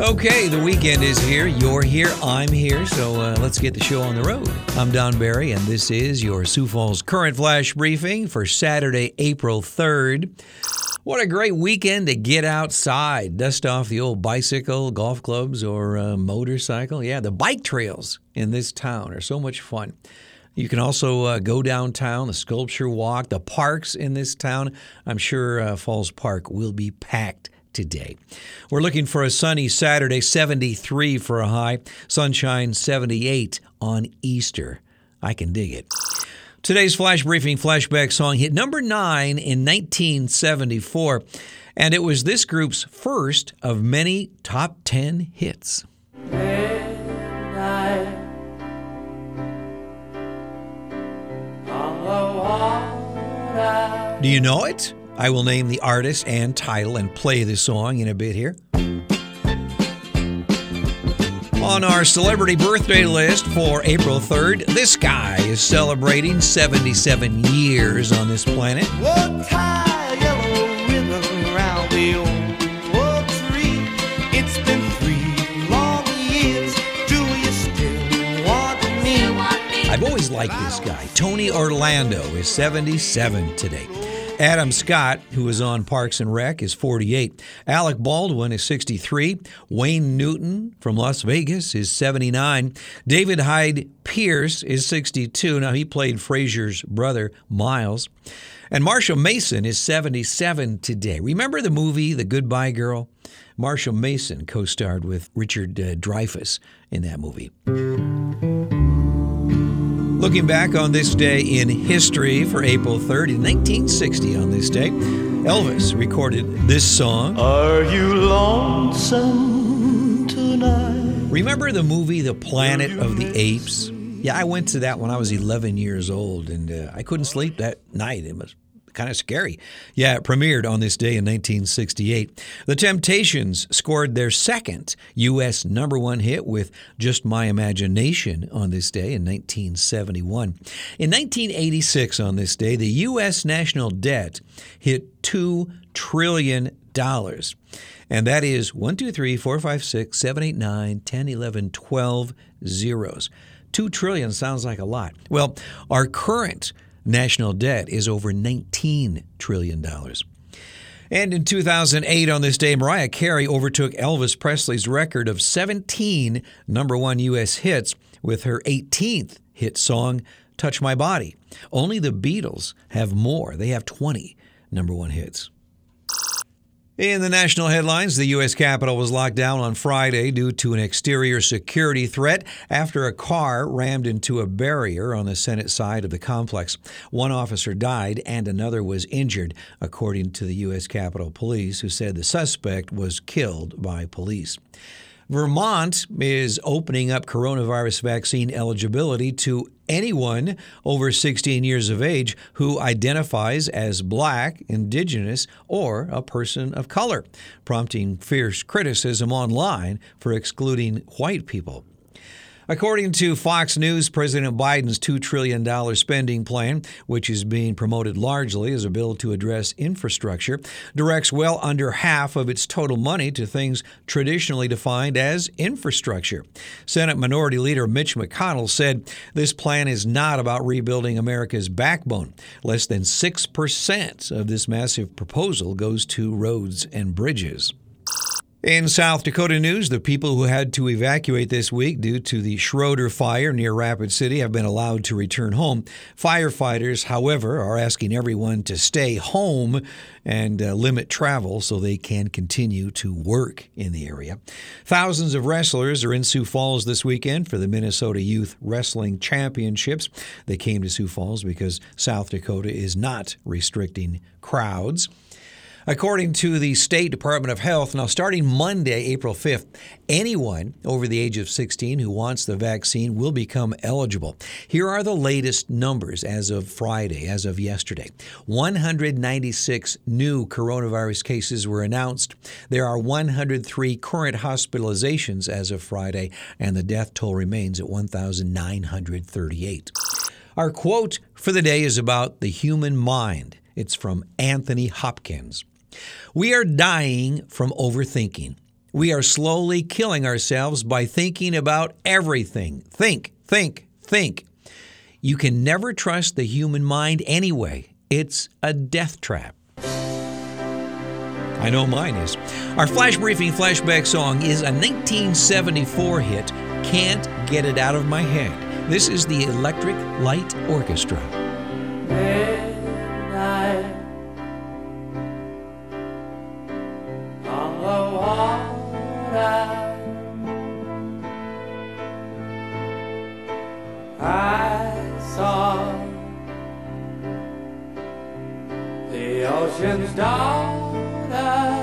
Okay, the weekend is here. You're here. I'm here. So uh, let's get the show on the road. I'm Don Barry, and this is your Sioux Falls Current Flash Briefing for Saturday, April 3rd. What a great weekend to get outside, dust off the old bicycle, golf clubs, or uh, motorcycle. Yeah, the bike trails in this town are so much fun. You can also uh, go downtown, the sculpture walk, the parks in this town. I'm sure uh, Falls Park will be packed today. We're looking for a sunny Saturday, 73 for a high, sunshine 78 on Easter. I can dig it. Today's flash briefing flashback song hit number nine in 1974, and it was this group's first of many top 10 hits. Do you know it? I will name the artist and title and play the song in a bit here. On our celebrity birthday list for April 3rd, this guy is celebrating 77 years on this planet. Whoa, tie a yellow ribbon around the old oak tree. It's been three long years. Do you still want me? I've always liked this guy. Tony Orlando is 77 today. Adam Scott, who is on Parks and Rec, is 48. Alec Baldwin is 63. Wayne Newton from Las Vegas is 79. David Hyde Pierce is 62. Now, he played Frasier's brother, Miles. And Marsha Mason is 77 today. Remember the movie The Goodbye Girl? Marsha Mason co starred with Richard uh, Dreyfuss in that movie. Looking back on this day in history for April 3rd, in 1960, on this day, Elvis recorded this song. Are you lonesome tonight? Remember the movie The Planet of the Apes? Yeah, I went to that when I was 11 years old, and uh, I couldn't sleep that night. It was kind of scary. Yeah, it premiered on this day in 1968. The Temptations scored their second U.S. number one hit with Just My Imagination on this day in 1971. In 1986, on this day, the U.S. national debt hit $2 trillion. And that is 1, 2, 3, 4, 5, 6, 7, 8, 9, 10, 11, 12 zeros. 2 trillion sounds like a lot. Well, our current national debt is over $19 trillion. And in 2008, on this day, Mariah Carey overtook Elvis Presley's record of 17 number one U.S. hits with her 18th hit song, Touch My Body. Only the Beatles have more, they have 20 number one hits. In the national headlines, the U.S. Capitol was locked down on Friday due to an exterior security threat after a car rammed into a barrier on the Senate side of the complex. One officer died and another was injured, according to the U.S. Capitol Police, who said the suspect was killed by police. Vermont is opening up coronavirus vaccine eligibility to anyone over 16 years of age who identifies as black, indigenous, or a person of color, prompting fierce criticism online for excluding white people. According to Fox News, President Biden's $2 trillion spending plan, which is being promoted largely as a bill to address infrastructure, directs well under half of its total money to things traditionally defined as infrastructure. Senate Minority Leader Mitch McConnell said this plan is not about rebuilding America's backbone. Less than 6% of this massive proposal goes to roads and bridges. In South Dakota news, the people who had to evacuate this week due to the Schroeder fire near Rapid City have been allowed to return home. Firefighters, however, are asking everyone to stay home and uh, limit travel so they can continue to work in the area. Thousands of wrestlers are in Sioux Falls this weekend for the Minnesota Youth Wrestling Championships. They came to Sioux Falls because South Dakota is not restricting crowds. According to the State Department of Health, now starting Monday, April 5th, anyone over the age of 16 who wants the vaccine will become eligible. Here are the latest numbers as of Friday, as of yesterday. 196 new coronavirus cases were announced. There are 103 current hospitalizations as of Friday, and the death toll remains at 1,938. Our quote for the day is about the human mind. It's from Anthony Hopkins. We are dying from overthinking. We are slowly killing ourselves by thinking about everything. Think, think, think. You can never trust the human mind anyway. It's a death trap. I know mine is. Our flash briefing flashback song is a 1974 hit, Can't Get It Out of My Head. This is the Electric Light Orchestra. out.